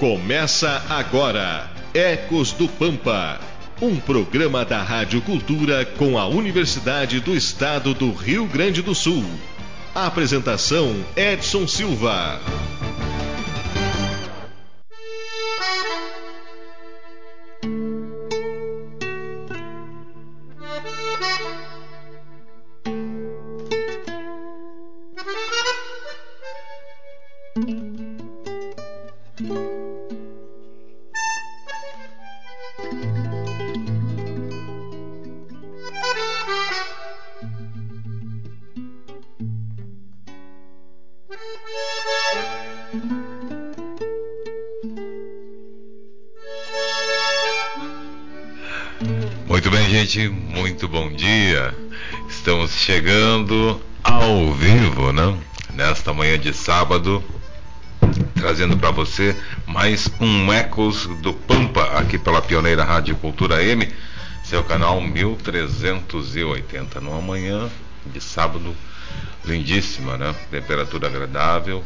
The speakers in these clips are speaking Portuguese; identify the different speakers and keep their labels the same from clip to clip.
Speaker 1: Começa agora Ecos do Pampa, um programa da Rádio Cultura com a Universidade do Estado do Rio Grande do Sul. apresentação Edson Silva.
Speaker 2: Ecos do Pampa aqui pela Pioneira Rádio Cultura M, seu canal 1380. Numa manhã de sábado lindíssima, né? Temperatura agradável.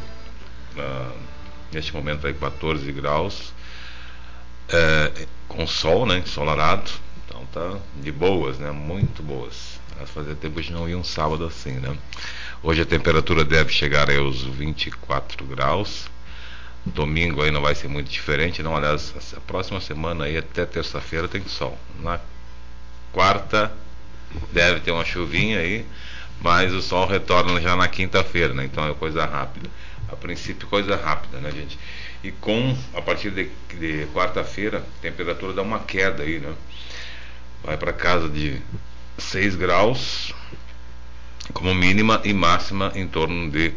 Speaker 2: Uh, neste momento aí 14 graus. É, com sol, né? Ensolarado então tá de boas, né? Muito boas. Fazia tempo que não ia um sábado assim, né? Hoje a temperatura deve chegar aos 24 graus. Domingo aí não vai ser muito diferente, não. Aliás, a próxima semana aí até terça-feira tem sol. Na quarta deve ter uma chuvinha aí, mas o sol retorna já na quinta-feira, né? Então é coisa rápida. A princípio coisa rápida, né, gente? E com a partir de, de quarta-feira, a temperatura dá uma queda aí, né? vai para casa de 6 graus como mínima e máxima em torno de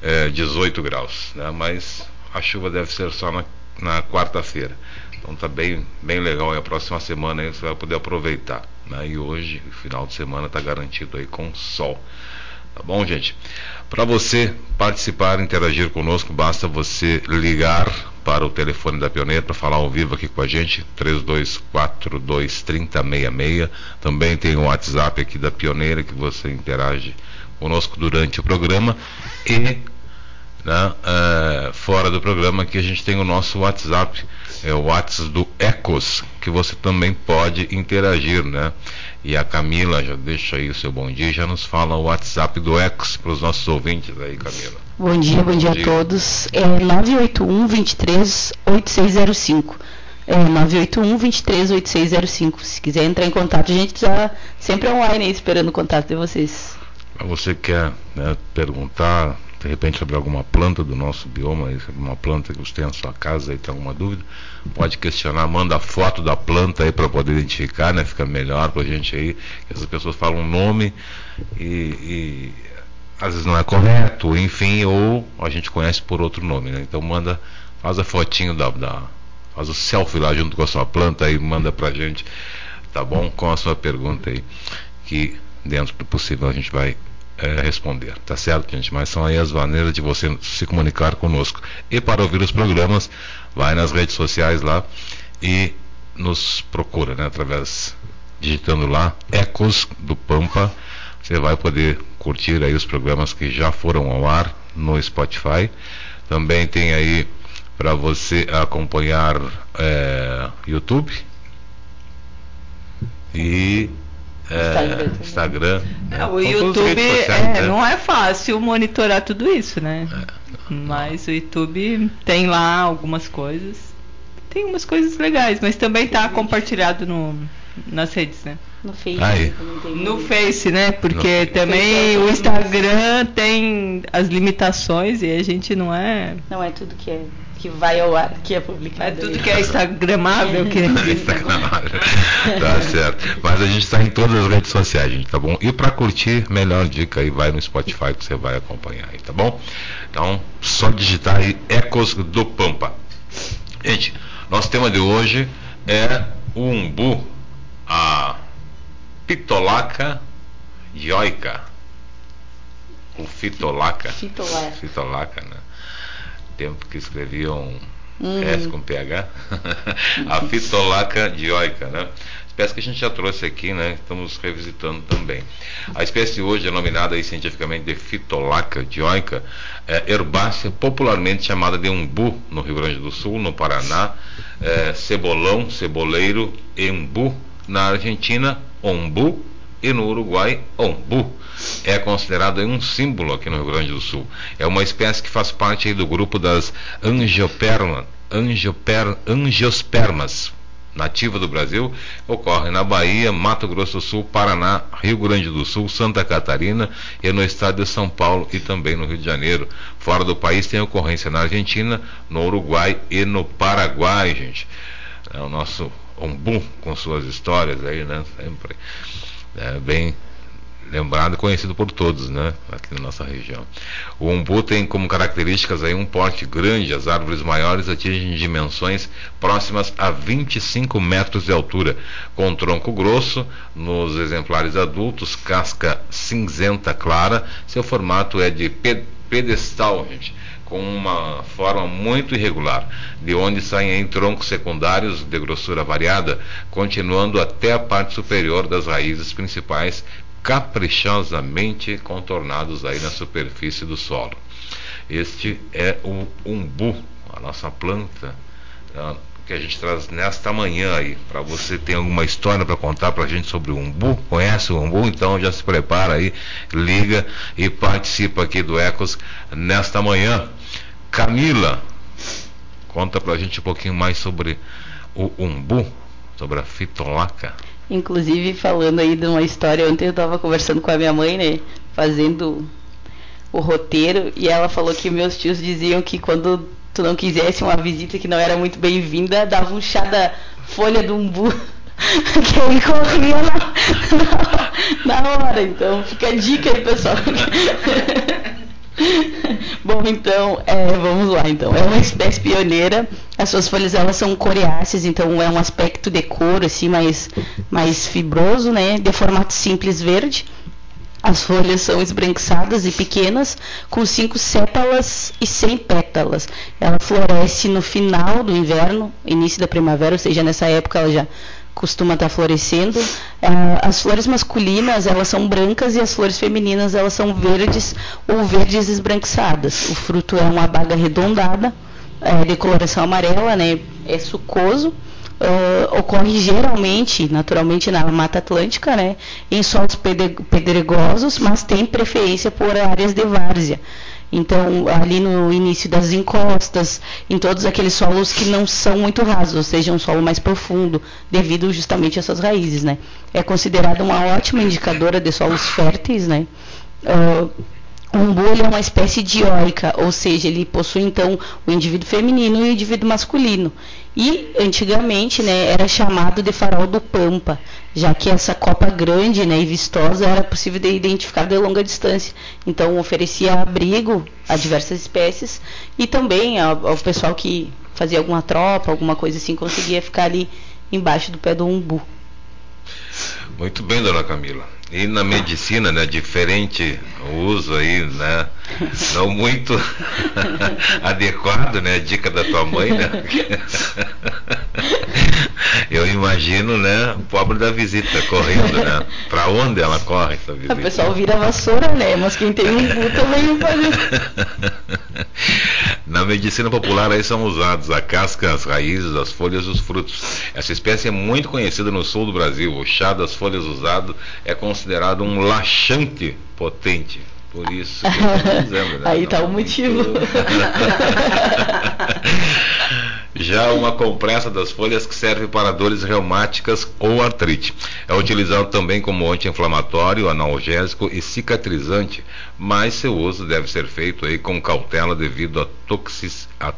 Speaker 2: é, 18 graus, né? mas a chuva deve ser só na, na quarta-feira. Então tá bem, bem legal e a próxima semana aí você vai poder aproveitar. Né? E hoje, final de semana, está garantido aí com sol. Tá bom, gente? Para você participar, interagir conosco, basta você ligar para o telefone da Pioneira para falar ao vivo aqui com a gente, 32423066. Também tem o WhatsApp aqui da Pioneira que você interage conosco durante o programa e né, uh, fora do programa que a gente tem o nosso WhatsApp, é o WhatsApp do Ecos, que você também pode interagir, né? E a Camila já deixa aí o seu bom dia, já nos fala o WhatsApp do Ex para os nossos ouvintes aí, Camila.
Speaker 3: Bom dia, bom, bom dia, dia, a todos. É 981 23 8605. É 981 23 8605. Se quiser entrar em contato, a gente está sempre online aí esperando o contato de vocês.
Speaker 2: Você quer né, perguntar, de repente sobre alguma planta do nosso bioma, uma planta que você tem na sua casa e tem alguma dúvida, pode questionar, manda foto da planta aí para poder identificar, né? Fica melhor para a gente aí. As pessoas falam um nome e, e, às vezes não é correto, enfim, ou a gente conhece por outro nome, né? Então manda, faz a fotinho da, da faz o selfie lá junto com a sua planta e manda para a gente, tá bom? Com a sua pergunta aí, que dentro do possível a gente vai é, responder, tá certo, gente? Mas são aí as maneiras de você se comunicar conosco. E para ouvir os programas, vai nas redes sociais lá e nos procura, né? Através, digitando lá, Ecos do Pampa, você vai poder curtir aí os programas que já foram ao ar no Spotify. Também tem aí para você acompanhar é, YouTube e é, Instagram.
Speaker 3: É, o YouTube é, né? não é fácil monitorar tudo isso, né? É. Mas o YouTube tem lá algumas coisas. Tem umas coisas legais, mas também está compartilhado no, nas redes, né?
Speaker 4: No Face.
Speaker 3: No Face, né? Porque também o Instagram tem as limitações e a gente não é.
Speaker 4: Não é tudo que é que vai ao ar, que é publicado. É
Speaker 3: tudo que é instagramável. Que... É
Speaker 2: instagramável. tá certo. Mas a gente está em todas as redes sociais, gente, tá bom? E para curtir, melhor dica aí, vai no Spotify que você vai acompanhar aí, tá bom? Então, só digitar aí Ecos do Pampa. Gente, nosso tema de hoje é o umbu, a pitolaca joica. O fitolaca.
Speaker 4: Fitolaca.
Speaker 2: Fitolaca, né? tempo que escreviam hum. S com PH, a fitolaca dioica, né? espécie que a gente já trouxe aqui, né? Estamos revisitando também. A espécie hoje é denominada aí, cientificamente de Fitolaca dioica, é, herbácea popularmente chamada de umbu no Rio Grande do Sul, no Paraná, é, cebolão, ceboleiro, embu na Argentina, ombu e no Uruguai, ombu. É considerado um símbolo aqui no Rio Grande do Sul. É uma espécie que faz parte do grupo das angioperma, angioper, angiospermas, nativa do Brasil, ocorre na Bahia, Mato Grosso do Sul, Paraná, Rio Grande do Sul, Santa Catarina e no estado de São Paulo e também no Rio de Janeiro. Fora do país tem ocorrência na Argentina, no Uruguai e no Paraguai, gente. É o nosso Ombu com suas histórias aí, né? Sempre é, bem lembrado e conhecido por todos, né, aqui na nossa região. O umbu tem como características aí um porte grande, as árvores maiores atingem dimensões próximas a 25 metros de altura, com tronco grosso, nos exemplares adultos, casca cinzenta clara, seu formato é de pedestal, gente com uma forma muito irregular, de onde saem em troncos secundários de grossura variada, continuando até a parte superior das raízes principais, caprichosamente contornados aí na superfície do solo. Este é o umbu, a nossa planta tá? Que a gente traz nesta manhã aí. Para você ter alguma história para contar para a gente sobre o umbu, conhece o umbu? Então já se prepara aí, liga e participa aqui do Ecos nesta manhã. Camila, conta para a gente um pouquinho mais sobre o umbu, sobre a fitolaca.
Speaker 4: Inclusive, falando aí de uma história, ontem eu estava conversando com a minha mãe, né? Fazendo o roteiro, e ela falou que meus tios diziam que quando tu não quisesse uma visita que não era muito bem-vinda, dava um chá da folha do umbu. que ele corria na, na, na hora. Então, fica a dica aí, pessoal. Bom, então, é, vamos lá. Então, é uma espécie pioneira. As suas folhas elas são coriáceas, então é um aspecto de cor assim mais mais fibroso, né? De formato simples verde. As folhas são esbranquiçadas e pequenas, com cinco sépalas e sem pétalas. Ela floresce no final do inverno, início da primavera, ou seja, nessa época ela já costuma estar tá florescendo. É, as flores masculinas elas são brancas e as flores femininas elas são verdes ou verdes esbranquiçadas. O fruto é uma baga arredondada, é, de coloração amarela, né? É sucoso. Uh, ocorre geralmente, naturalmente, na Mata Atlântica, né? Em solos pedregosos, mas tem preferência por áreas de várzea. Então, ali no início das encostas, em todos aqueles solos que não são muito rasos, ou seja, um solo mais profundo, devido justamente a essas raízes, né? É considerada uma ótima indicadora de solos férteis, né? Uh, o umbu é uma espécie dioica, ou seja, ele possui então o indivíduo feminino e o indivíduo masculino. E antigamente né, era chamado de farol do Pampa, já que essa copa grande né, e vistosa era possível de identificar de longa distância. Então oferecia abrigo a diversas espécies e também ao, ao pessoal que fazia alguma tropa, alguma coisa assim, conseguia ficar ali embaixo do pé do umbu.
Speaker 2: Muito bem, dona Camila. E na medicina, né, diferente o uso aí, né, não muito adequado, né, dica da tua mãe, né? Eu imagino, né, o pobre da visita correndo, né? Para onde ela corre essa visita?
Speaker 4: O pessoal vira vassoura, né? Mas quem tem um bu também fazer.
Speaker 2: Na medicina popular aí são usados a casca, as raízes, as folhas e os frutos. Essa espécie é muito conhecida no sul do Brasil. O chá das folhas usado é considerado um laxante potente. Por isso que dizendo,
Speaker 4: né? Aí está o motivo.
Speaker 2: Já uma compressa das folhas que serve para dores reumáticas ou artrite. É utilizado também como anti-inflamatório, analgésico e cicatrizante, mas seu uso deve ser feito aí com cautela devido a,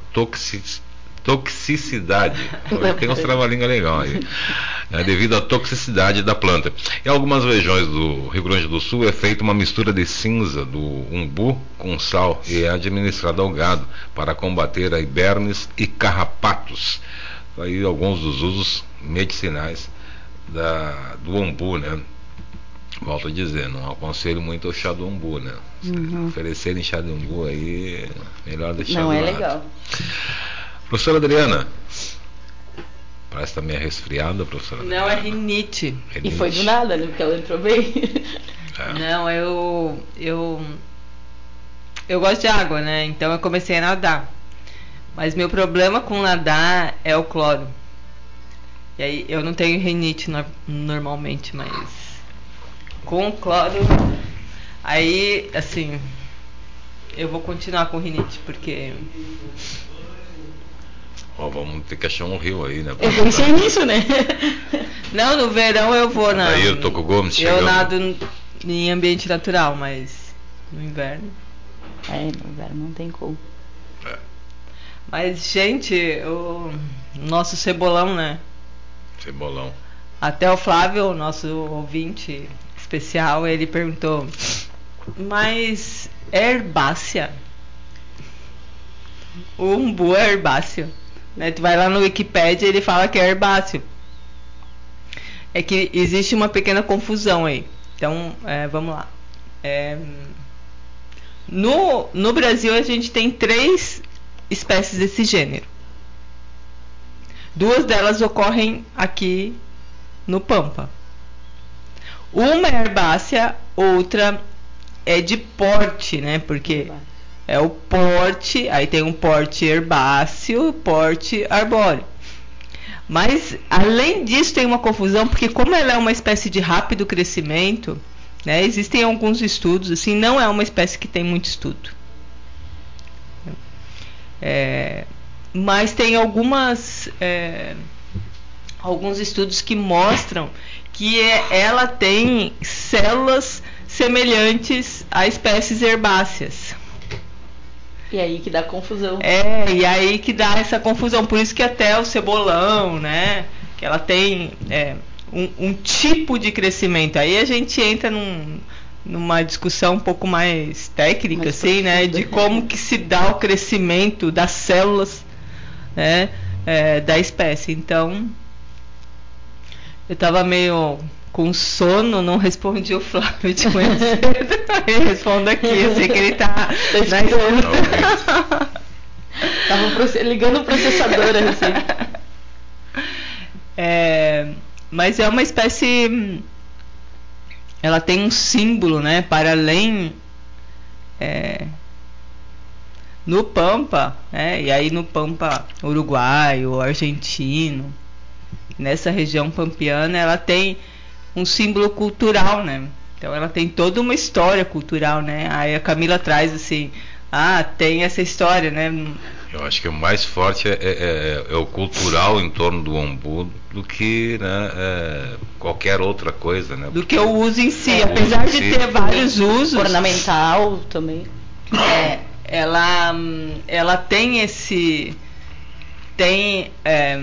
Speaker 2: toxic, toxicidade. Tem uns trava-língua legal aí. É, devido à toxicidade da planta. Em algumas regiões do Rio Grande do Sul é feita uma mistura de cinza do umbu com sal e é administrada ao gado para combater a ibermes e carrapatos. Aí alguns dos usos medicinais da, do umbu, né? Volto a dizer, não aconselho muito o chá do umbu, né? Uhum. Oferecerem chá de umbu aí, melhor deixar
Speaker 4: Não
Speaker 2: é
Speaker 4: lado. legal.
Speaker 2: Professora Adriana, Parece que tá meio resfriada, professora.
Speaker 3: Não, é rinite.
Speaker 4: rinite. E foi do nada, né? Porque ela entrou bem.
Speaker 3: É. Não, eu. Eu. Eu gosto de água, né? Então eu comecei a nadar. Mas meu problema com nadar é o cloro. E aí eu não tenho rinite no, normalmente, mas com cloro aí assim eu vou continuar com rinite porque
Speaker 2: Ó, vamos ter que achar um rio aí, né?
Speaker 4: Eu pensei nisso, né?
Speaker 3: Não, no verão eu vou na.
Speaker 2: Aí eu tô com o Gomes
Speaker 3: Eu nado em ambiente natural, mas no inverno.
Speaker 4: É, no inverno não tem como. É.
Speaker 3: Mas, gente, o nosso cebolão, né?
Speaker 2: Cebolão.
Speaker 3: Até o Flávio, nosso ouvinte especial, ele perguntou: Mas é herbácea? O umbu é herbáceo. Né? Tu vai lá no Wikipedia e ele fala que é herbáceo. É que existe uma pequena confusão aí. Então, é, vamos lá. É, no, no Brasil, a gente tem três espécies desse gênero. Duas delas ocorrem aqui no Pampa. Uma é herbácea, outra é de porte, né? Porque é o porte, aí tem um porte herbáceo, porte arbóreo. Mas além disso tem uma confusão porque como ela é uma espécie de rápido crescimento, né, existem alguns estudos, assim, não é uma espécie que tem muito estudo. É, mas tem algumas é, alguns estudos que mostram que é, ela tem células semelhantes a espécies herbáceas.
Speaker 4: E aí que dá confusão.
Speaker 3: É, e aí que dá essa confusão. Por isso que até o cebolão, né? Que ela tem é, um, um, tipo de crescimento. Aí a gente entra num, numa discussão um pouco mais técnica, mais assim, né? De como que se dá o crescimento das células, né? É, da espécie. Então, eu estava meio com sono, não respondi o Flávio de manhã cedo. respondo aqui, eu sei que ele tá, tá na escuta.
Speaker 4: Tava ligando o processador assim.
Speaker 3: É, mas é uma espécie. Ela tem um símbolo, né? Para além. É, no Pampa, né, e aí no Pampa uruguaio, argentino, nessa região pampiana, ela tem um símbolo cultural, né? Então ela tem toda uma história cultural, né? Aí a Camila traz assim, ah, tem essa história, né?
Speaker 2: Eu acho que o mais forte é, é, é, é o cultural em torno do ombu do que né, é, qualquer outra coisa, né?
Speaker 3: Do que o uso em si, apesar de ter vários usos.
Speaker 4: Ornamental também.
Speaker 3: É, ela, ela tem esse tem é,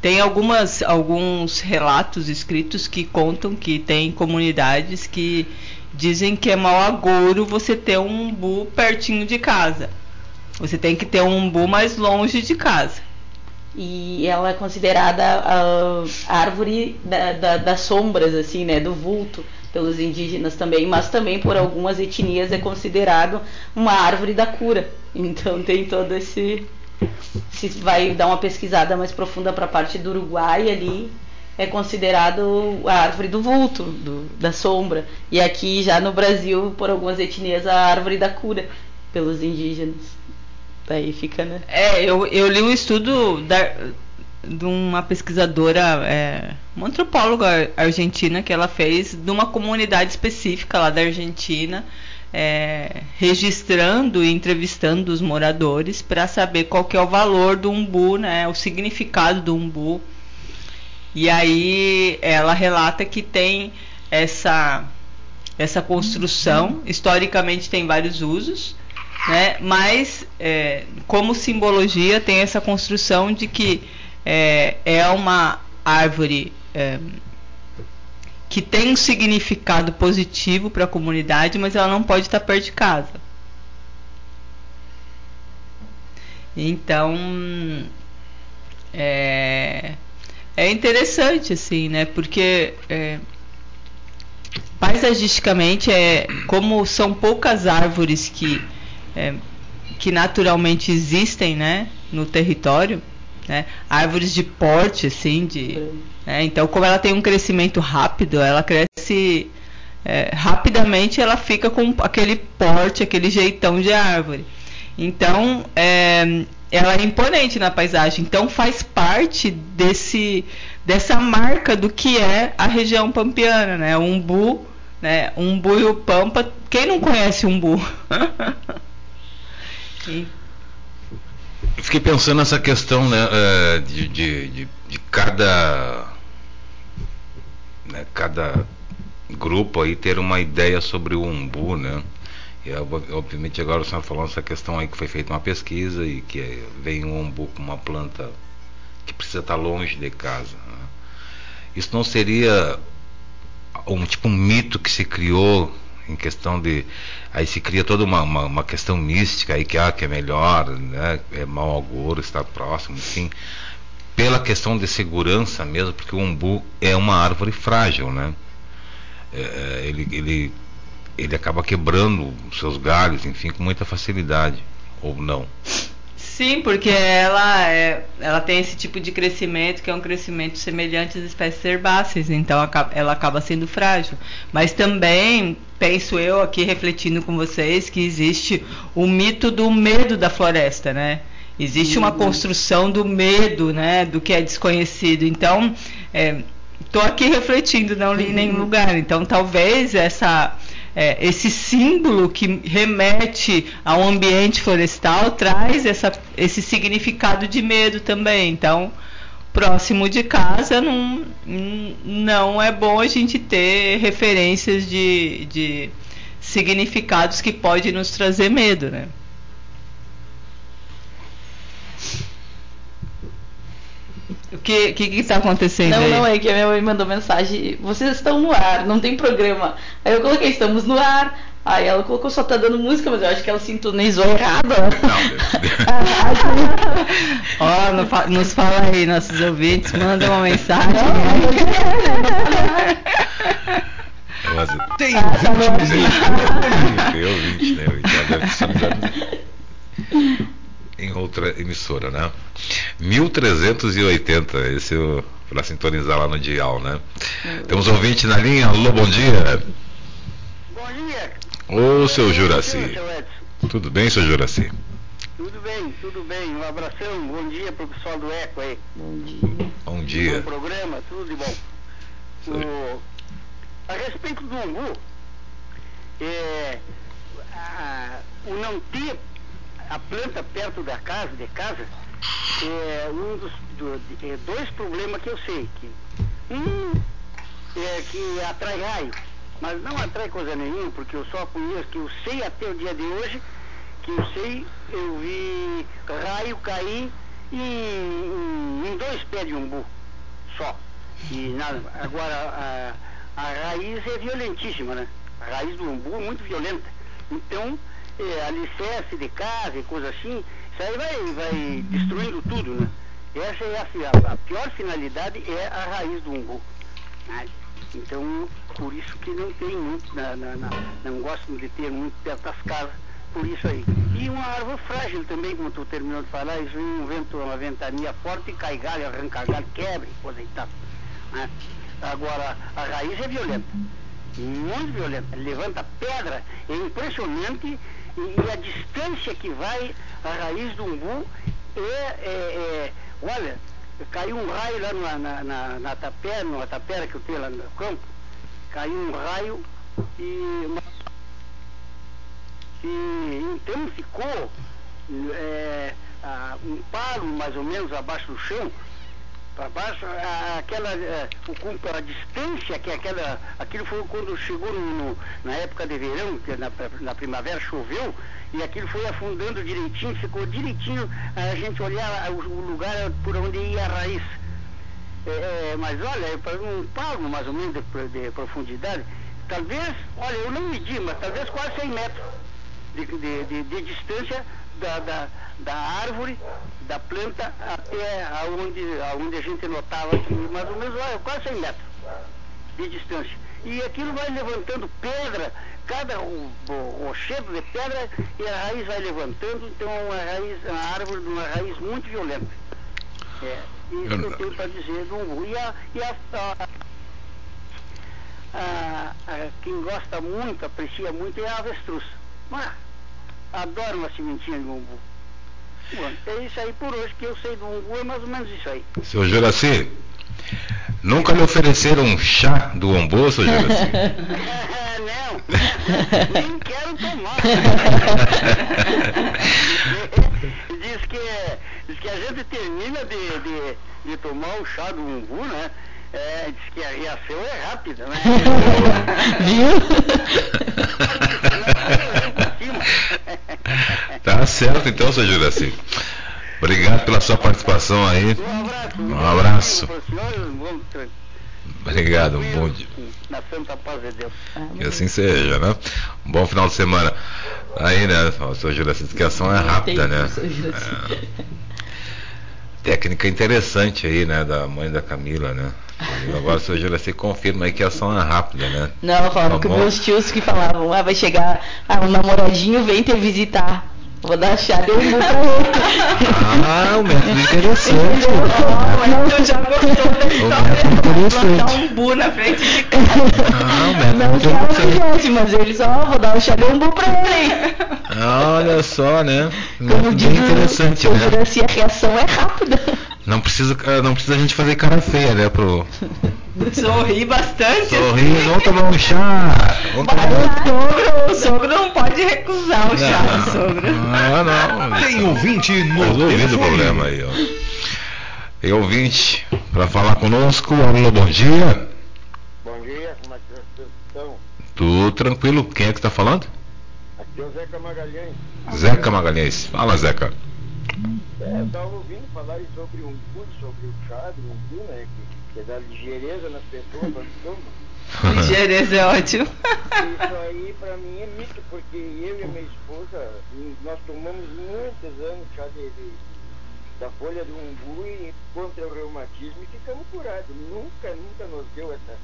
Speaker 3: tem algumas, alguns relatos escritos que contam que tem comunidades que dizem que é mau agouro você ter um umbu pertinho de casa. Você tem que ter um umbu mais longe de casa.
Speaker 4: E ela é considerada a árvore da, da, das sombras, assim, né, do vulto pelos indígenas também, mas também por algumas etnias é considerado uma árvore da cura. Então tem todo esse se vai dar uma pesquisada mais profunda para a parte do Uruguai ali, é considerado a árvore do vulto, do, da sombra. E aqui já no Brasil, por algumas etnias, a árvore da cura pelos indígenas. Daí fica, né?
Speaker 3: É, eu, eu li um estudo da, de uma pesquisadora, é, uma antropóloga argentina, que ela fez de uma comunidade específica lá da Argentina é, registrando e entrevistando os moradores para saber qual que é o valor do umbu, né, o significado do umbu. E aí ela relata que tem essa essa construção, historicamente tem vários usos, né, mas é, como simbologia tem essa construção de que é, é uma árvore é, que tem um significado positivo para a comunidade, mas ela não pode estar perto de casa. Então, é, é interessante, assim, né? Porque é, paisagisticamente, é, como são poucas árvores que, é, que naturalmente existem, né? No território, né? Árvores de porte, assim, de. Né? Então, como ela tem um crescimento rápido, ela cresce é, rapidamente, ela fica com aquele porte, aquele jeitão de árvore. Então, é, ela é imponente na paisagem. Então, faz parte desse dessa marca do que é a região pampiana, né? Umbu, né? Umbu e o pampa. Quem não conhece umbu?
Speaker 2: e... Fiquei pensando nessa questão né, é, de, de, de, de cada, né, cada grupo aí ter uma ideia sobre o umbu, né? E obviamente agora o senhor falando essa questão aí que foi feita uma pesquisa e que é, vem um umbu com uma planta que precisa estar longe de casa. Né? Isso não seria um tipo um mito que se criou em questão de aí se cria toda uma, uma, uma, questão mística aí que ah, que é melhor né é mau agouro estar próximo enfim. Pela questão de segurança mesmo porque o umbu é uma árvore frágil né? É, é ele, ele ele acaba quebrando seus galhos enfim com muita facilidade ou não
Speaker 3: Sim, porque ela, é, ela tem esse tipo de crescimento que é um crescimento semelhante às espécies herbáceas, então ela acaba sendo frágil. Mas também penso eu aqui refletindo com vocês que existe o mito do medo da floresta, né? Existe uma uhum. construção do medo, né, do que é desconhecido. Então, estou é, aqui refletindo, não li em nenhum uhum. lugar. Então, talvez essa é, esse símbolo que remete ao ambiente florestal traz essa, esse significado de medo também. Então, próximo de casa não, não é bom a gente ter referências de, de significados que podem nos trazer medo, né? O que que está acontecendo
Speaker 4: Não,
Speaker 3: aí?
Speaker 4: não, é que a minha mãe mandou mensagem, vocês estão no ar, não tem programa. Aí eu coloquei, estamos no ar. Aí ela colocou, só tá dando música, mas eu acho que ela sintonizou errado.
Speaker 3: Ó, oh, nos fala aí, nossos ouvintes, manda uma mensagem. Não,
Speaker 2: tem ah, tá ouvinte, né? Tem ouvinte, né? Em outra emissora, né? 1380, esse é para sintonizar lá no dial, né? Temos ouvinte na linha, alô, bom dia.
Speaker 5: Bom dia.
Speaker 2: Ô, seu Juraci. Tudo bem, seu Juraci?
Speaker 5: Tudo bem, tudo bem. Um abração, bom dia pro pessoal do Eco aí.
Speaker 2: Bom dia. Bom dia.
Speaker 5: Bom programa, tudo de bom. O, a respeito do umbu, é, a, o não ter a planta perto da casa, de casa, é um dos do, é, dois problemas que eu sei. Que, um é que atrai raio, mas não atrai coisa nenhuma, porque eu só conheço, que eu sei até o dia de hoje, que eu sei, eu vi raio cair em, em dois pés de umbu, só. E nada, agora a, a raiz é violentíssima, né? A raiz do umbu é muito violenta. Então, é, alicerce de casa e coisa assim, isso aí vai, vai destruindo tudo, né? Essa é assim, a, a pior finalidade é a raiz do umbu. Né? Então, por isso que não tem muito, na, na, na, não gostam de ter muito perto das casas, por isso aí. E uma árvore frágil também, como tu terminou de falar, isso um vento, uma ventania forte, cai galho, arranca galho, quebra, coisa e tal. Né? Agora, a raiz é violenta, muito violenta, levanta pedra, é impressionante e, a distância que vai a raiz do umbu é, é, é olha, caiu um raio lá na, na, na, na tapera, numa tapera que eu tenho lá no campo, caiu um raio e, uma, e então ficou é, um palo mais ou menos abaixo do chão, para baixo, aquela, é, o, a distância que aquela, aquilo foi quando chegou no, na época de verão, que na, na primavera choveu, e aquilo foi afundando direitinho, ficou direitinho a gente olhar o, o lugar por onde ia a raiz. É, é, mas olha, para um palmo mais ou menos de, de, profundidade, talvez, olha, eu não medi, mas talvez quase 100 metros de, de, de distância da, da, da árvore, da planta, até aonde, aonde a gente notava que mais ou menos quase 100 metros de distância. E aquilo vai levantando pedra, cada o, o, rochedo de pedra e a raiz vai levantando, então uma raiz, uma árvore de uma raiz muito violenta.
Speaker 6: É, isso eu, eu tenho para dizer do umbu. E, a, e a, a, a, quem gosta muito, aprecia muito, é a avestruz. Mas, adoro uma sementinha de umbu. Bom, é isso aí por hoje que eu sei do umbu, é mais ou menos isso aí.
Speaker 2: Seu Juraci, nunca lhe ofereceram um chá do umbu, seu Juraci?
Speaker 6: Não, nem quero tomar. diz, que, diz que a gente termina de, de, de tomar o chá do umbu, né? É, diz que a reação é rápida, né?
Speaker 4: Viu?
Speaker 2: Tá certo então, seu Juraci. Obrigado pela sua participação aí.
Speaker 6: Um abraço.
Speaker 2: Um abraço. Obrigado, um bom dia.
Speaker 6: Na santa paz de Deus.
Speaker 2: Que assim seja, né? Um bom final de semana. Aí, né? O seu Juraci que ação é rápida, né? É. Técnica interessante aí, né? Da mãe da Camila, né? Agora o seu Juraci confirma aí que a ação é rápida, né?
Speaker 4: Não, falando
Speaker 2: Tá
Speaker 4: que
Speaker 2: bom?
Speaker 4: meus tios que falavam, ah, vai chegar, ah, um namoradinho vem te visitar. Vou dar de umbu pra ele.
Speaker 2: Ah, o método interessante.
Speaker 3: Eu já gostou da história. Plantar um bu na frente de casa.
Speaker 2: Ah, o método
Speaker 4: Não que ela
Speaker 2: interessante.
Speaker 4: quisesse, mas eles, ó, vou dar um chá de umbu pra ele.
Speaker 2: Olha só, né?
Speaker 4: Como diz
Speaker 2: interessante,
Speaker 4: o
Speaker 2: né?
Speaker 4: Juraci, a reação é rápida.
Speaker 2: Não precisa, não precisa a gente fazer cara feia, né? Pro
Speaker 3: Sorri bastante.
Speaker 2: sorrir, vamos tomar um chá. Vamos tomar um
Speaker 3: O sogro, o sogro não pode recusar o chá do sogro.
Speaker 2: Ah, não.
Speaker 7: Tem ouvinte no
Speaker 2: Resolvido o problema aí, ó. Tem ouvinte para falar conosco. Alô, bom dia.
Speaker 6: Bom dia, como é que vocês estão?
Speaker 2: Tudo tranquilo. Quem é que tá falando?
Speaker 6: Aqui é o Zeca Magalhães.
Speaker 2: Zeca Magalhães. Fala, Zeca.
Speaker 6: É, eu estava ouvindo falar sobre um curso, sobre o chá do umbu, né? Que, que dá ligeireza nas pessoas, quando tomam.
Speaker 3: Ligeireza é ótimo.
Speaker 6: Isso aí pra mim é mito, porque eu e a minha esposa, nós tomamos muitos anos chá de, de- da folha do umbu e contra o reumatismo e ficamos curados. Nunca, nunca nos deu essa,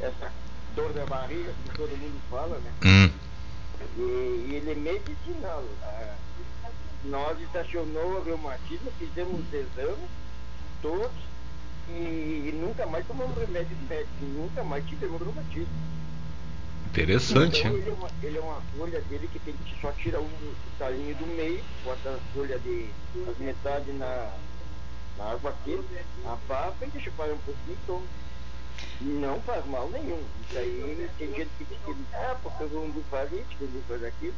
Speaker 6: essa dor da barriga que todo mundo fala, né?
Speaker 2: Hum.
Speaker 6: E, e ele é medicinal. Ah, nós estacionou o reumatismo, fizemos exames, todos, e, nunca mais tomamos remédio médico, nunca mais tivemos reumatismo.
Speaker 2: Interessante,
Speaker 6: Então, ele, é uma, ele é uma folha dele que tem que só tira um talinho do meio, bota a folha de as metades na, na água quente, abafa e deixa parar um pouquinho e toma. Não faz mal nenhum. Isso aí tem gente que diz que ah, porque o umbu faz isso, o umbu faz aquilo.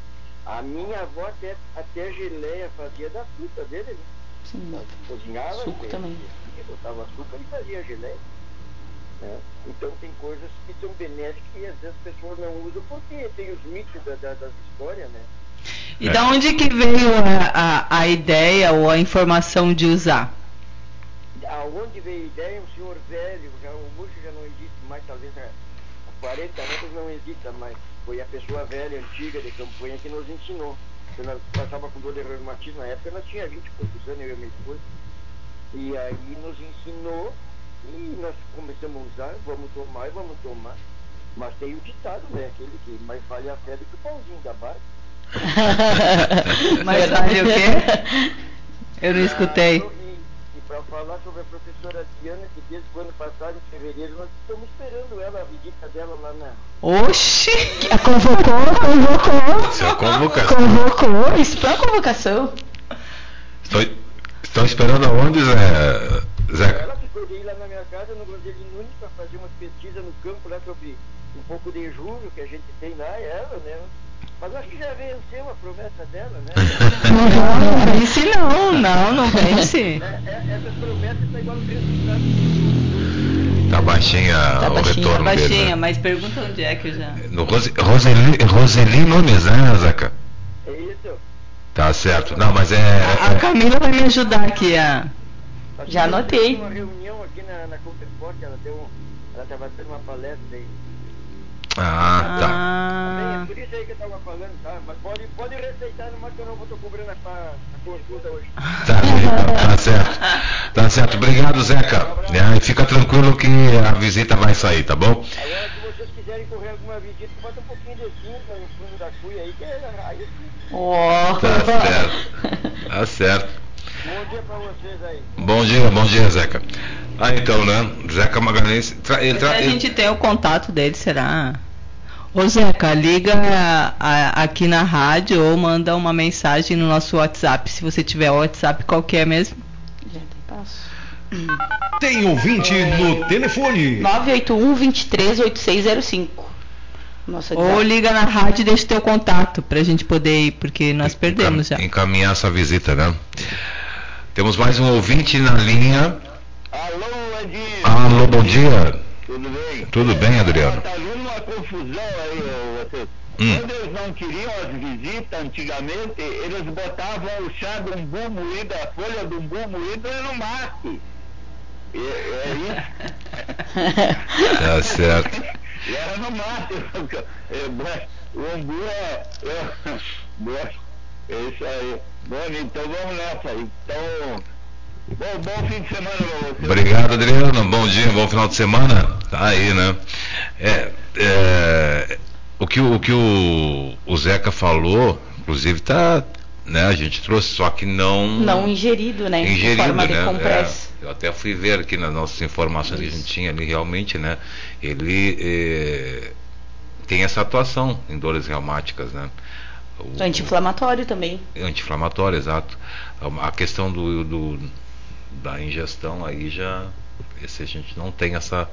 Speaker 6: A minha avó até, até geleia fazia da fruta dele, né?
Speaker 4: Sim.
Speaker 6: Cozinhava,
Speaker 4: Suco também.
Speaker 6: botava açúcar e fazia geleia. né? Então tem coisas que são benéficas e às vezes as pessoas não usam porque tem os mitos da, da- das histórias, né?
Speaker 3: E da onde que veio a, a, a ideia ou a informação de usar?
Speaker 6: Aonde veio a ideia, um senhor velho, já, o murcho já não existe mais, talvez há 40 anos não exista mais. Foi a pessoa velha, antiga de campanha que nos ensinou. Quando nós passava com dor de reumatismo, na época nós tinha 20 e poucos anos, eu e minha esposa. E aí nos ensinou e nós começamos a usar, vamos tomar e vamos tomar. Mas tem o ditado, né? Aquele que mais vale a fé do que o pãozinho da barca.
Speaker 3: Mas vale o quê? Eu não escutei.
Speaker 6: Para falar sobre a professora Diana, que desde o ano passado, em fevereiro, nós estamos esperando ela, a visita dela lá na.
Speaker 3: Oxi!
Speaker 4: A convocou, convocou.
Speaker 2: Isso é convocação.
Speaker 4: Convocou. Isso foi uma convocação.
Speaker 2: Estou, estão esperando aonde, Zé? Zeca?
Speaker 6: Ela ficou de ir lá na minha casa, no Groseli Nunes, para fazer uma pesquisa no campo lá sobre um pouco de julho que a gente tem lá, ela, né? Mas acho que já venceu a promessa dela, né?
Speaker 3: Não, não vence não, não, não vence.
Speaker 6: É, é, essas promessas estão igual os resultados.
Speaker 2: Tá baixinha
Speaker 4: Tá
Speaker 2: o
Speaker 4: baixinha,
Speaker 2: retorno dele.
Speaker 3: Baixinha,
Speaker 2: né?
Speaker 3: mas pergunta onde é que eu já.
Speaker 2: No Rose, Roseli, Roseli Nunes, né, Zeca?
Speaker 6: É isso.
Speaker 2: Tá certo. Não, mas é.
Speaker 3: A
Speaker 2: é-
Speaker 3: Camila vai me ajudar aqui a.
Speaker 4: Já anotei.
Speaker 6: Uma reunião aqui na, na Conferport, ela deu ela estava dando uma palestra aí.
Speaker 2: Ah, tá.
Speaker 3: Ah,
Speaker 6: é por isso aí que eu estava falando, tá? Mas pode, pode receitar, mas que eu não vou estar cobrando a, a consulta hoje.
Speaker 2: Tá, tá certo. Tá certo. Obrigado, Zeca. É, e fica tranquilo que a visita vai sair, tá bom?
Speaker 6: Agora, se vocês quiserem correr alguma visita, bota um pouquinho de cinza no fundo da cuia aí, que é aí sim.
Speaker 4: Ó.
Speaker 2: Tá certo. Tá certo.
Speaker 6: Bom
Speaker 2: dia para vocês aí. Bom dia, bom dia, Zeca. Ah, então, né? Zeca Magalhães.
Speaker 3: Tra, ele tra, a gente tem o contato dele, será? Ô Zeca, liga a, a, aqui na rádio ou manda uma mensagem no nosso WhatsApp, se você tiver WhatsApp, qual que é mesmo? Já tem
Speaker 1: passo. Tem ouvinte é... no telefone.
Speaker 4: 981 238605.
Speaker 3: Nossa, Ou liga na rádio e deixa o teu contato para a gente poder ir, porque nós perdemos já.
Speaker 2: Encaminhar essa visita, né? Temos mais um ouvinte na linha.
Speaker 5: Alô.
Speaker 2: Alô, bom dia.
Speaker 5: Tudo bem?
Speaker 2: Tudo bem, Adriano.
Speaker 5: Uma confusão aí, você. Hum. Quando eles não queriam as visitas antigamente, eles botavam o chá do umbu moído, a folha do umbu moído no mate. É, é
Speaker 2: isso? tá certo.
Speaker 5: E era no mate. O umbu é, é, é isso aí. Bom, então vamos nessa. Então. Bom, bom fim de semana pra você.
Speaker 2: Obrigado, Adriano. Bom dia, bom final de semana. Tá aí, né? É, é, o que, o, que o, o Zeca falou, inclusive, tá. Né, a gente trouxe, só que não.
Speaker 4: Não ingerido, né?
Speaker 2: Ingerido, forma né? É, eu até fui ver aqui nas nossas informações Isso. que a gente tinha ali, realmente, né? Ele é, tem essa atuação em dores reumáticas, né?
Speaker 4: Anti-inflamatório também.
Speaker 2: Anti-inflamatório, exato. A questão do, do da ingestão aí já esse a gente não tem essa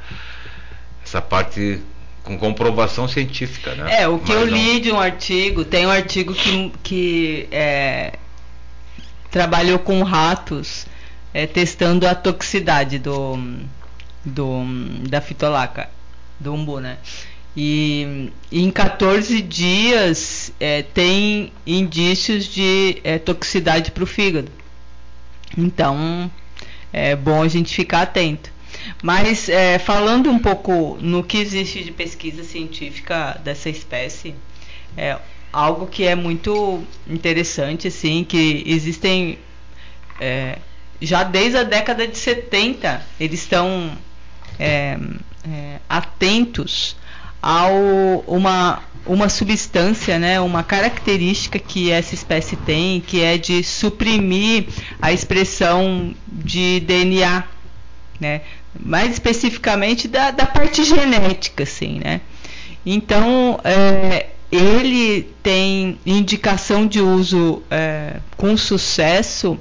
Speaker 2: essa parte com comprovação científica, né?
Speaker 3: É, o que Mas eu li de um artigo, tem um artigo que, que é, trabalhou com ratos é, testando a toxicidade do, do da fitolaca, do umbu, né? E, em 14 dias é, tem indícios de é, toxicidade para o fígado. Então, é bom a gente ficar atento. Mas é, falando um pouco no que existe de pesquisa científica dessa espécie, é algo que é muito interessante, assim, que existem é, já desde a década de 70 eles estão é, é, atentos a uma uma substância, né, uma característica que essa espécie tem, que é de suprimir a expressão de DNA, né, mais especificamente da, da parte genética, assim, né. Então, é, ele tem indicação de uso é, com sucesso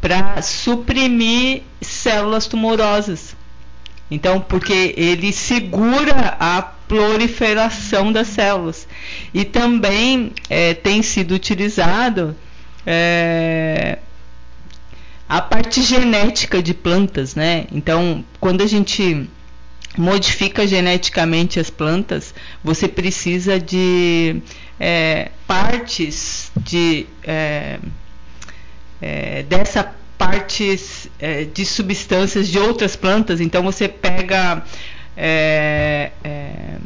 Speaker 3: para suprimir células tumorosas. Então, porque ele segura a proliferação das células. E também é, tem sido utilizado é, a parte genética de plantas, né? Então, quando a gente modifica geneticamente as plantas, você precisa de é, partes de é, é, dessa partes é, de substâncias de outras plantas. Então você pega é, é,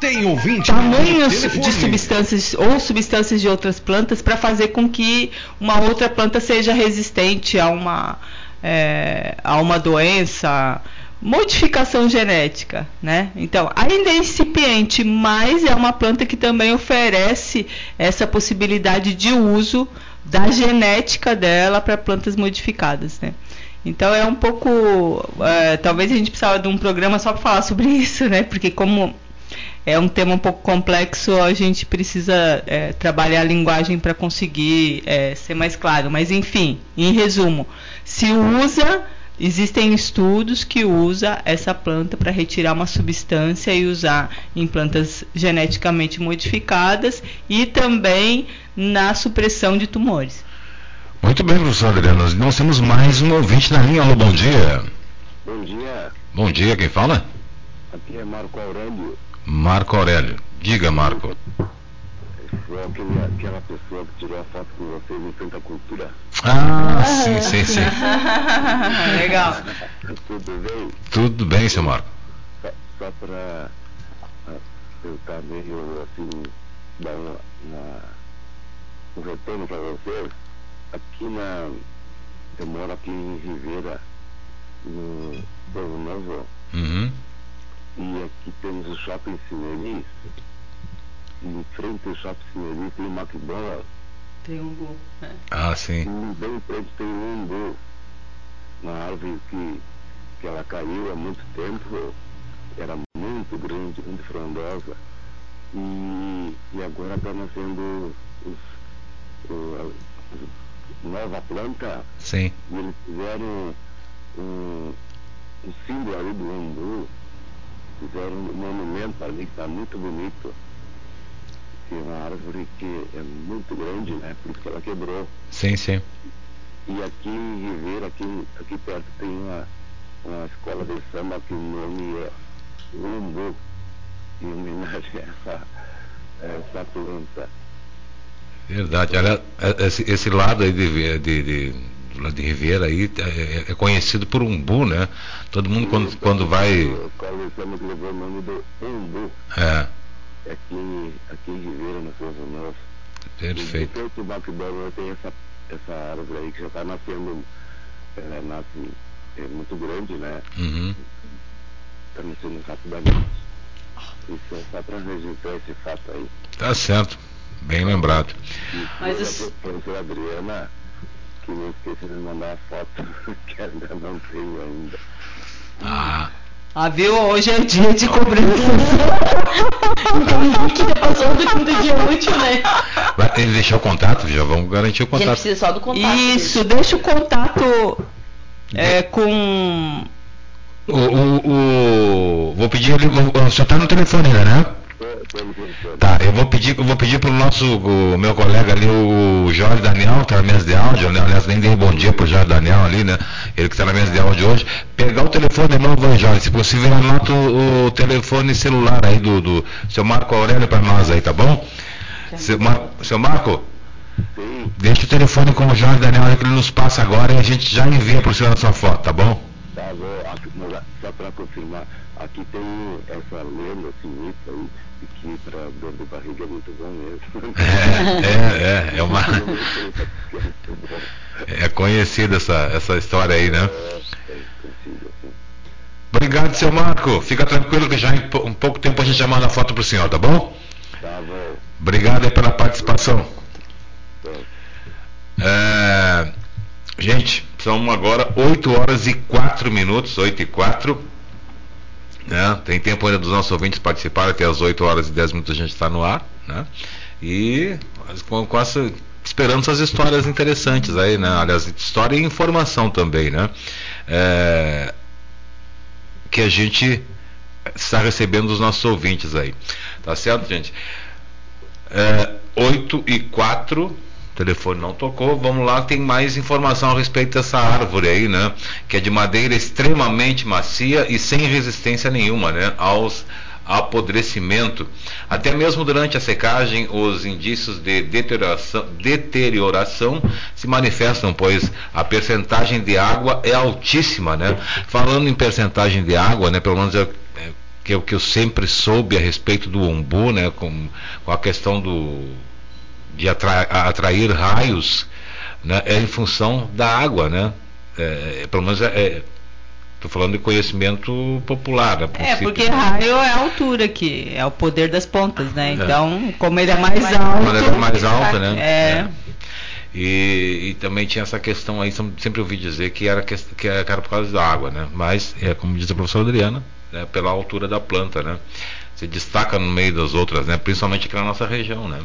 Speaker 1: tem ouvinte
Speaker 3: tamanhos de substâncias ou substâncias de outras plantas para fazer com que uma outra planta seja resistente a uma é, a uma doença modificação genética, né? Então, ainda é incipiente, mas é uma planta que também oferece essa possibilidade de uso da genética dela para plantas modificadas, né? Então é um pouco, é, talvez a gente precisava de um programa só para falar sobre isso, né? Porque como é um tema um pouco complexo, a gente precisa é, trabalhar a linguagem para conseguir é, ser mais claro. Mas enfim, em resumo, se usa Existem estudos que usam essa planta para retirar uma substância e usar em plantas geneticamente modificadas e também na supressão de tumores.
Speaker 2: Muito bem, professor Adriano. Nós temos mais um ouvinte na linha. Alô, bom dia.
Speaker 5: Bom dia.
Speaker 2: Bom dia, quem fala?
Speaker 5: Aqui é Marco Aurélio.
Speaker 2: Marco Aurélio. Diga, Marco
Speaker 5: foi aquele, aquela pessoa que tirou a foto com vocês em Santa Cultura.
Speaker 2: Ah, sim, sim, sim.
Speaker 3: Legal.
Speaker 5: Tudo bem?
Speaker 2: Tudo bem, seu Marco.
Speaker 5: Só, só para eu estar meio assim, dar uma, uma, um retorno para vocês. Aqui na. Eu moro aqui em Ribeira, no Povo Novo.
Speaker 2: Uhum.
Speaker 5: E aqui temos o shopping Cinelis em frente ao Shopping tem McDonald's.
Speaker 3: Tem umbu. É.
Speaker 2: Ah, sim.
Speaker 8: E bem em frente tem um umbu. Uma árvore que, que ela caiu há muito tempo, era muito grande, muito frondosa. E, e agora está nascendo os, o, a nova planta.
Speaker 2: Sim.
Speaker 8: E eles fizeram um, um símbolo ali do umbu. Fizeram um monumento ali que está muito bonito que é uma árvore que é muito grande, né? Por isso que ela quebrou.
Speaker 2: Sim, sim.
Speaker 8: E aqui em Ribeira, aqui, aqui perto, tem uma, uma escola de samba que o nome é Umbu, em homenagem a essa, a essa planta.
Speaker 2: Verdade. Olha, esse, esse lado aí de, de, de, de Ribeira aí é, é, conhecido por umbu, né? Todo mundo quando, quando vai.
Speaker 8: A escola de samba que levou o nome do Umbu.
Speaker 2: É.
Speaker 8: Aqui, aqui em Ribeira, no Povo Novo.
Speaker 2: Perfeito.
Speaker 8: E depois do Bacubano tem essa, essa árvore aí que já está nascendo, ela nasce é muito grande, né?
Speaker 2: Uhum.
Speaker 8: Está nascendo rapidamente. Isso é só para registrar esse fato aí.
Speaker 2: Tá certo. Bem lembrado.
Speaker 8: E
Speaker 3: Mas
Speaker 8: a
Speaker 3: os-
Speaker 8: professora Adriana, que não esqueça de mandar a foto, que ainda não tenho ainda.
Speaker 2: Ah,
Speaker 3: Ah, viu? Hoje é dia de cobrança.
Speaker 4: Que já passou do do dia útil, né?
Speaker 2: vai- ele deixou o contato? Já vamos garantir o
Speaker 4: A gente
Speaker 2: contato.
Speaker 4: precisa só do contato.
Speaker 3: Isso, deixa o contato é, com.
Speaker 2: O, o, o- vou pedir senhor está no telefone ainda, né? Tá, eu vou pedir, eu vou pedir pro nosso, o meu colega ali, o Jorge Daniel, que tá na mesa de áudio, né? aliás, nem dei bom dia pro Jorge Daniel ali, né? Ele que tá na mesa de áudio hoje, pegar o telefone novo aí, Jorge, se possível, anota o, o telefone celular aí do, do seu Marco Aurélio para nós aí, tá bom? Seu, Mar, seu Marco, deixa o telefone com o Jorge Daniel que ele nos passa agora e a gente já envia pro senhor a sua foto, tá bom?
Speaker 8: Mas, só para confirmar, aqui tem essa lenda, esse mito aí, de que para dor de barriga é muito bom mesmo.
Speaker 2: É, é, é, é uma.
Speaker 8: É
Speaker 2: conhecida essa, essa história aí, né?
Speaker 8: É, é conhecido assim.
Speaker 2: Obrigado, seu Marco. Fica tranquilo que já em um pouco tempo a gente já manda a foto pro senhor, tá bom?
Speaker 8: Tá bom.
Speaker 2: Obrigado aí pela participação.
Speaker 8: Tá.
Speaker 2: É, gente, são agora 8 horas e 4 minutos, 8 e 4. Né? Tem tempo ainda dos nossos ouvintes participarem, até as 8 horas e 10 minutos a gente está no ar. Né? E com, com essa, esperando essas histórias interessantes aí, né? Aliás, história e informação também, né? É, que a gente está recebendo dos nossos ouvintes aí. Tá certo, gente? É, 8 e 4, o telefone não tocou. Vamos lá, tem mais informação a respeito dessa árvore aí, né? Que é de madeira extremamente macia e sem resistência nenhuma, né? Aos apodrecimento. Até mesmo durante a secagem, os indícios de deterioração, deterioração se manifestam, pois a percentagem de água é altíssima, né? Falando em percentagem de água, né? Pelo menos é, é que é o que eu sempre soube a respeito do umbu, né? Com, com a questão do de atra, atrair raios, né? É em função da água, né? É, pelo menos é, Estou falando de conhecimento popular. A
Speaker 3: É,
Speaker 2: princípio.
Speaker 3: porque raio é a altura que é o poder das pontas, né?
Speaker 2: É.
Speaker 3: Então, como ele é mais
Speaker 4: Mas-
Speaker 3: alto.
Speaker 2: Quando ela é mais alta, né?
Speaker 3: É.
Speaker 2: E, e também tinha essa questão aí, sem- sempre ouvi dizer que era, que, que era por causa da água, né? Mas, é, como diz a professora Adriana, né, pela altura da planta, né? Se destaca no meio das outras, né? Principalmente aqui na nossa região, né?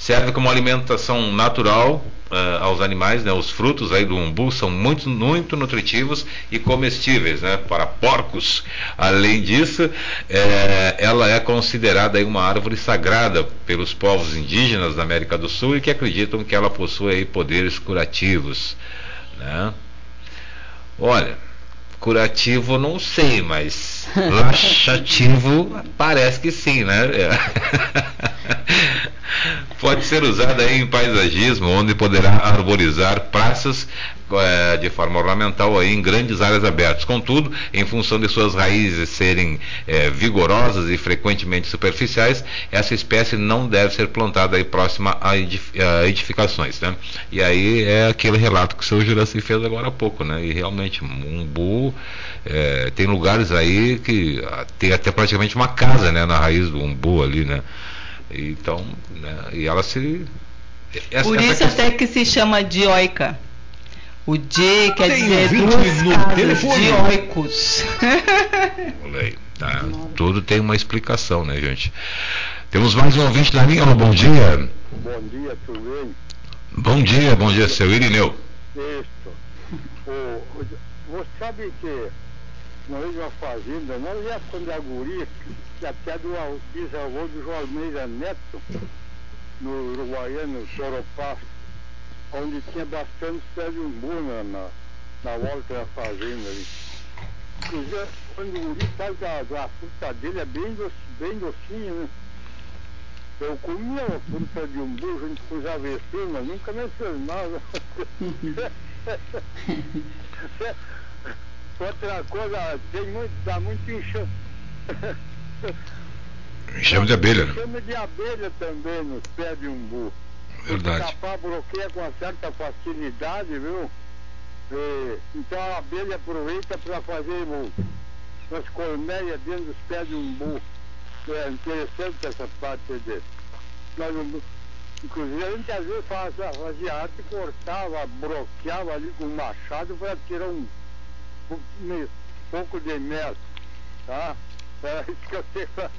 Speaker 2: Serve como alimentação natural eh, aos animais, né? Os frutos aí do umbu são muito, muito nutritivos e comestíveis, né? Para porcos. Além disso, eh, ela é considerada aí uma árvore sagrada pelos povos indígenas da América do Sul e que acreditam que ela possui aí poderes curativos, né? Olha, curativo não sei, mas laxativo parece que sim, né? Pode ser usada em paisagismo, onde poderá arborizar praças eh, de forma ornamental aí em grandes áreas abertas. Contudo, em função de suas raízes serem eh, vigorosas e frequentemente superficiais, essa espécie não deve ser plantada aí próxima a, edif- a edificações, né? E aí é aquele relato que o seu Juraci fez agora há pouco, né? E realmente, umbu eh, tem lugares aí que ah, tem até praticamente uma casa, né? Na raiz do umbu ali, né? Então, né, e ela se
Speaker 3: Essa, Por isso essa até que se chama dioica. O D quer Tem dizer duas casas, telefone. dioicos.
Speaker 2: Tá? Tudo tem uma explicação, né, gente? Temos mais um ouvinte na linha, bom dia.
Speaker 9: Bom dia, tudo bem?
Speaker 2: Bom dia, bom dia, seu Irineu.
Speaker 9: Isso. O, você sabe que nós uma fazenda, nós já quando a guria, até do bisavô do João Almeida Neto, no Uruguaiano, Soropá, onde tinha bastante pé de umbu na, na, na volta da fazenda ali. Inclusive, quando o guri faz a, a fruta dele é bem, doce, bem docinha, né? Eu comia a fruta de umbu junto com os AVC, mas nunca me nada. Outra coisa, tem muito, dá muito enxame.
Speaker 2: Enxame de abelha, né?
Speaker 9: Enxame de abelha também nos pés de umbu.
Speaker 2: Verdade.
Speaker 9: Tapar bloqueia com uma certa facilidade, viu? E, então a abelha aproveita para fazer umas colmeias dentro dos pés de umbu. É interessante essa parte dele. Nós, inclusive a gente às vezes fazia, fazia arte, cortava, bloqueava ali com um machado para tirar um um pouco de mel, tá? É isso que eu tenho pra...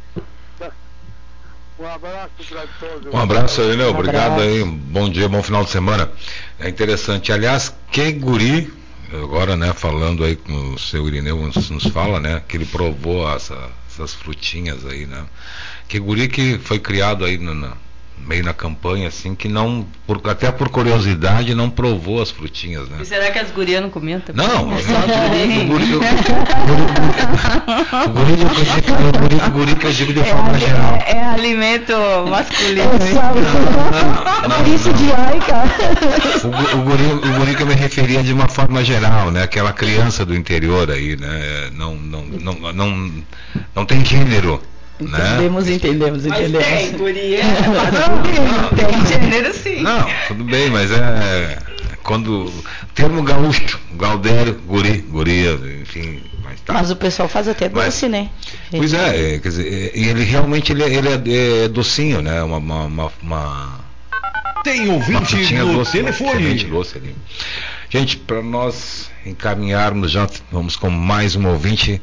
Speaker 9: Um abraço para todos.
Speaker 2: Um abraço aí, né? Obrigado um aí. Bom dia, bom final de semana. É interessante. Aliás, que guri, agora, né, falando aí com o seu Irineu, nos, nos fala, né, que ele provou essa, essas frutinhas aí, né? Que guri que foi criado aí na, meio na campanha, assim, que não, por, até por curiosidade, não provou as frutinhas, né?
Speaker 3: E será que as gurias não comiam também?
Speaker 2: Não, o guri que eu digo de forma geral.
Speaker 3: É, é alimento masculino.
Speaker 2: Por isso de ai, cara. O guri, o guri que eu me referia de uma forma geral, né? Aquela criança do interior aí, né? Não, não, não, não, não tem gênero.
Speaker 4: Entendemos, né? entendemos, entendemos. Mas
Speaker 3: tem, guria. Não, tem gênero sim.
Speaker 2: Não, tudo bem, mas é. Quando. Termo gaúcho, galdero, guri, guria, enfim.
Speaker 4: Mas, tá. mas o pessoal faz até doce, mas, né?
Speaker 2: Pois é, é, quer dizer, é, ele realmente ele, é, ele é, é, docinho, né? Uma. uma, uma, uma
Speaker 1: tem ouvinte no doce, telefone.
Speaker 2: Doce ali. Gente, para nós encaminharmos já, vamos com mais um ouvinte.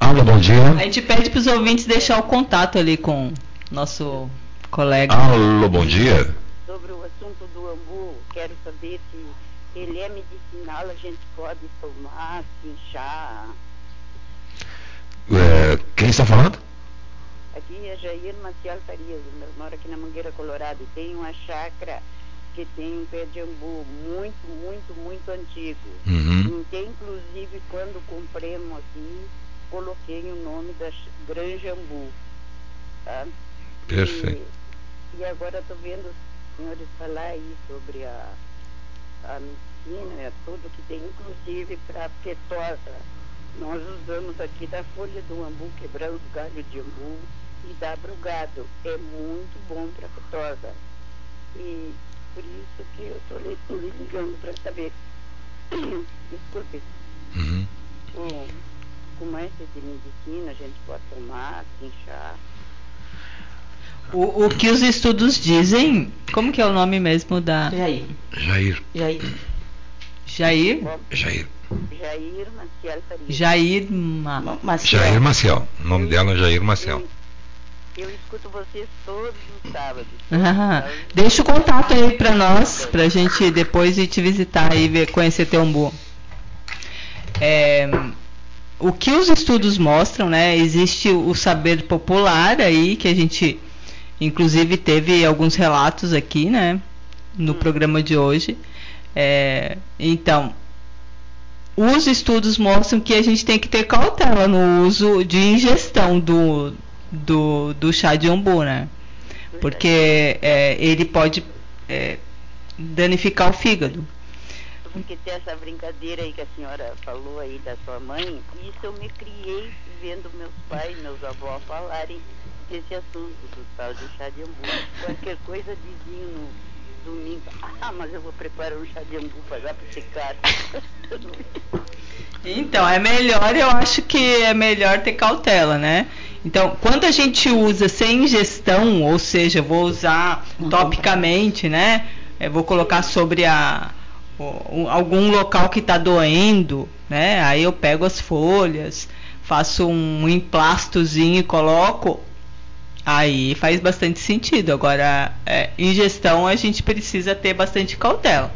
Speaker 2: Alô, bom dia.
Speaker 3: A gente pede para os ouvintes deixar o contato ali com nosso colega.
Speaker 2: Alô, bom dia.
Speaker 10: Sobre o assunto do ambu, quero saber se ele é medicinal, a gente pode tomar, se inchar.
Speaker 2: É, quem está falando?
Speaker 10: Aqui é Jair Maciel Farias, eu moro aqui na Mangueira Colorado. Tem uma chácara que tem um pé de ambu muito, muito, muito antigo.
Speaker 2: Uhum.
Speaker 10: Que, inclusive, quando compramos aqui, coloquei o nome da Granja Ambu. Tá?
Speaker 2: Perfeito.
Speaker 10: E, e agora estou vendo os senhores falar aí sobre a, a medicina, é tudo que tem, inclusive para fetosa. Nós usamos aqui da folha do ambu, quebramos galho de ambu e dá brugado. É muito bom para fetosa. E por isso que eu estou lhe ligando para saber. Desculpe.
Speaker 2: Uhum.
Speaker 10: Um, com mais de medicina a gente pode tomar, inchar.
Speaker 3: O, o que os estudos dizem, como que é o nome mesmo da...
Speaker 4: Jair.
Speaker 2: Jair.
Speaker 4: Jair.
Speaker 3: Jair?
Speaker 2: Jair.
Speaker 10: Jair Maciel Faria.
Speaker 3: Jair Ma
Speaker 2: Maciel. Jair Maciel. O nome dela é Jair Maciel.
Speaker 10: Eu, escuto vocês todos os sábados.
Speaker 3: Ah, deixa o contato aí para nós, para a gente depois ir te visitar e ver, conhecer teu umbu. É, o que os estudos mostram, né? Existe o saber popular aí que a gente, inclusive, teve alguns relatos aqui, né? No hum. programa de hoje. É, então, os estudos mostram que a gente tem que ter cautela no uso de ingestão do, do, do chá de umbu, né? Porque é, ele pode é, danificar o fígado
Speaker 10: porque tem essa brincadeira aí que a senhora falou aí da sua mãe, isso eu me criei vendo meus pais, meus avós falarem desse assunto do tal de chá de hambúrguer. Qualquer coisa diziam no, domingo. Ah, mas eu vou preparar um chá de angu para dar para secar.
Speaker 3: Então, é melhor, eu acho que é melhor ter cautela, né? Então, quando a gente usa sem ingestão, ou seja, vou usar topicamente, né? Eu vou colocar sobre a, algum local que está doendo, né? Aí eu pego as folhas, faço um emplastozinho e coloco. Aí faz bastante sentido. Agora, é, ingestão a gente precisa ter bastante cautela.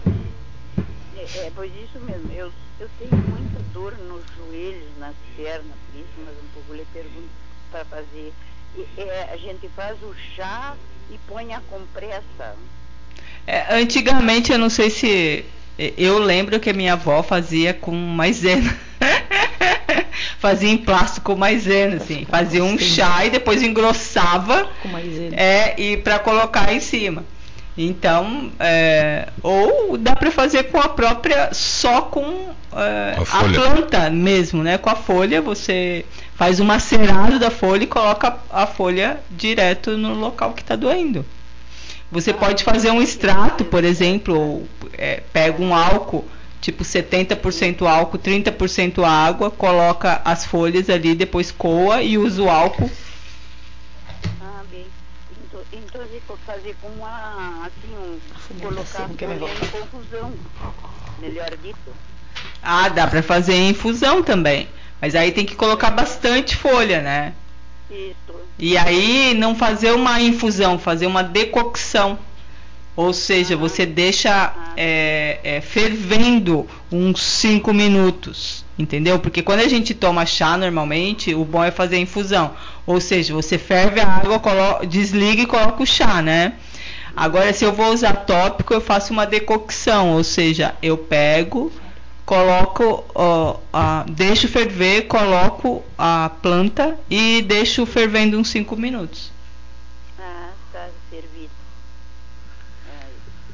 Speaker 10: É, é pois isso mesmo. Eu, eu tenho muita dor nos joelhos, nas pernas, por isso, mas um pouco lhe pergunto para fazer. E, é, a gente faz o chá e põe a compressa.
Speaker 3: É, antigamente, eu não sei se. Eu lembro que a minha avó fazia com maisena. fazia em plástico com maisena, assim. Fazia um chá e depois engrossava. Com maisena. É, e para colocar em cima. Então, é, ou dá para fazer com a própria, só com é, a, a, planta mesmo, né? Com a folha, você faz um macerado da folha e coloca a folha direto no local que está doendo. Você pode fazer um extrato, por exemplo, ou, é, pega um álcool, tipo 70% álcool, 30% água, coloca as folhas ali, depois coa e usa o álcool.
Speaker 10: Ah, bem. Então, então fazer com uma, assim, um, colocar folha em confusão, melhor dito.
Speaker 3: Ah, dá para fazer em infusão também. Mas aí tem que colocar bastante folha, né? Isso. E aí não fazer uma infusão, fazer uma decocção. Ou seja, você deixa é, é, fervendo uns 5 minutos, entendeu? Porque quando a gente toma chá normalmente, o bom é fazer a infusão. Ou seja, você ferve a água, coloca, desliga e coloca o chá, né? Agora, se eu vou usar tópico, eu faço uma decocção, ou seja, eu pego, coloco, ó, a, deixo ferver, coloco a planta e deixo fervendo uns 5 minutos.
Speaker 10: Ah, tá servido. Ah,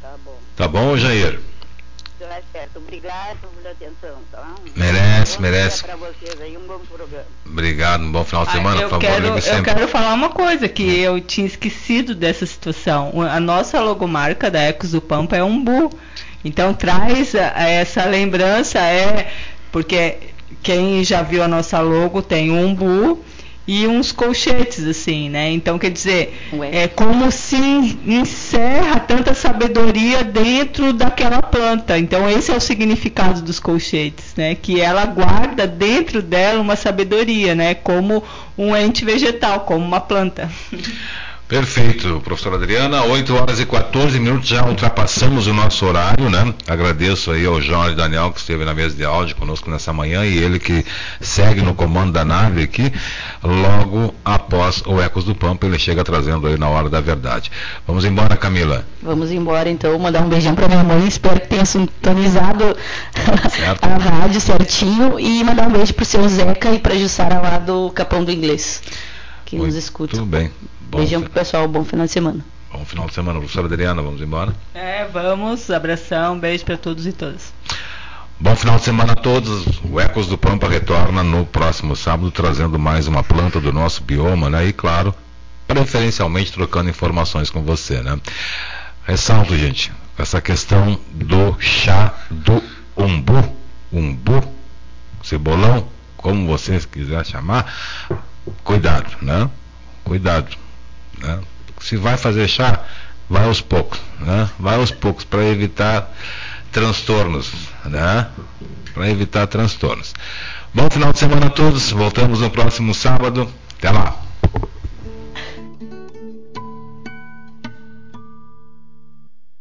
Speaker 10: tá bom.
Speaker 2: Tá bom, Jair?
Speaker 10: Tá certo. Obrigado pela atenção, tá?
Speaker 2: Merece, merece.
Speaker 10: Para vocês aí um bom programa.
Speaker 2: Obrigado, um bom final de semana,
Speaker 3: ah, eu por favor, quero, Eu quero falar uma coisa que eu tinha esquecido dessa situação. A nossa logomarca da Ecos do Pampa é um bu. Então traz essa lembrança, é porque quem já viu a nossa logo tem um umbu e uns colchetes assim, né? Então quer dizer, Ué. é como se encerra tanta sabedoria dentro daquela planta. Então esse é o significado dos colchetes, né? Que ela guarda dentro dela uma sabedoria, né? Como um ente vegetal, como uma planta.
Speaker 2: Perfeito, professora Adriana. 8 horas e 14 minutos, já ultrapassamos o nosso horário, né? Agradeço aí ao Jorge Daniel que esteve na mesa de áudio conosco nessa manhã e ele que segue no comando da nave aqui, logo após o Ecos do Pampa, ele chega trazendo aí na hora da verdade. Vamos embora, Camila.
Speaker 4: Vamos embora então, mandar um beijão para minha mãe, espero que tenha sintonizado a rádio certinho e mandar um beijo pro seu Zeca e pra Jussara lá do Capão do Inglês, que Muito nos escuta.
Speaker 2: Tudo bem.
Speaker 4: Bom Beijão pro pessoal, bom final de semana.
Speaker 2: Bom final de semana, professora Adriana, vamos embora?
Speaker 3: É, vamos, abração, beijo para todos e todas.
Speaker 2: Bom final de semana a todos. O Ecos do Pampa retorna no próximo sábado, trazendo mais uma planta do nosso bioma, né? E claro, preferencialmente trocando informações com você, né? Ressalto, gente, essa questão do chá do umbu, umbu, cebolão, como vocês quiser chamar, cuidado, né? Cuidado. Né? Se vai fazer chá, vai aos poucos, né? Vai aos poucos para evitar transtornos, né? Para evitar transtornos. Bom final de semana a todos. Voltamos no próximo sábado. Até lá.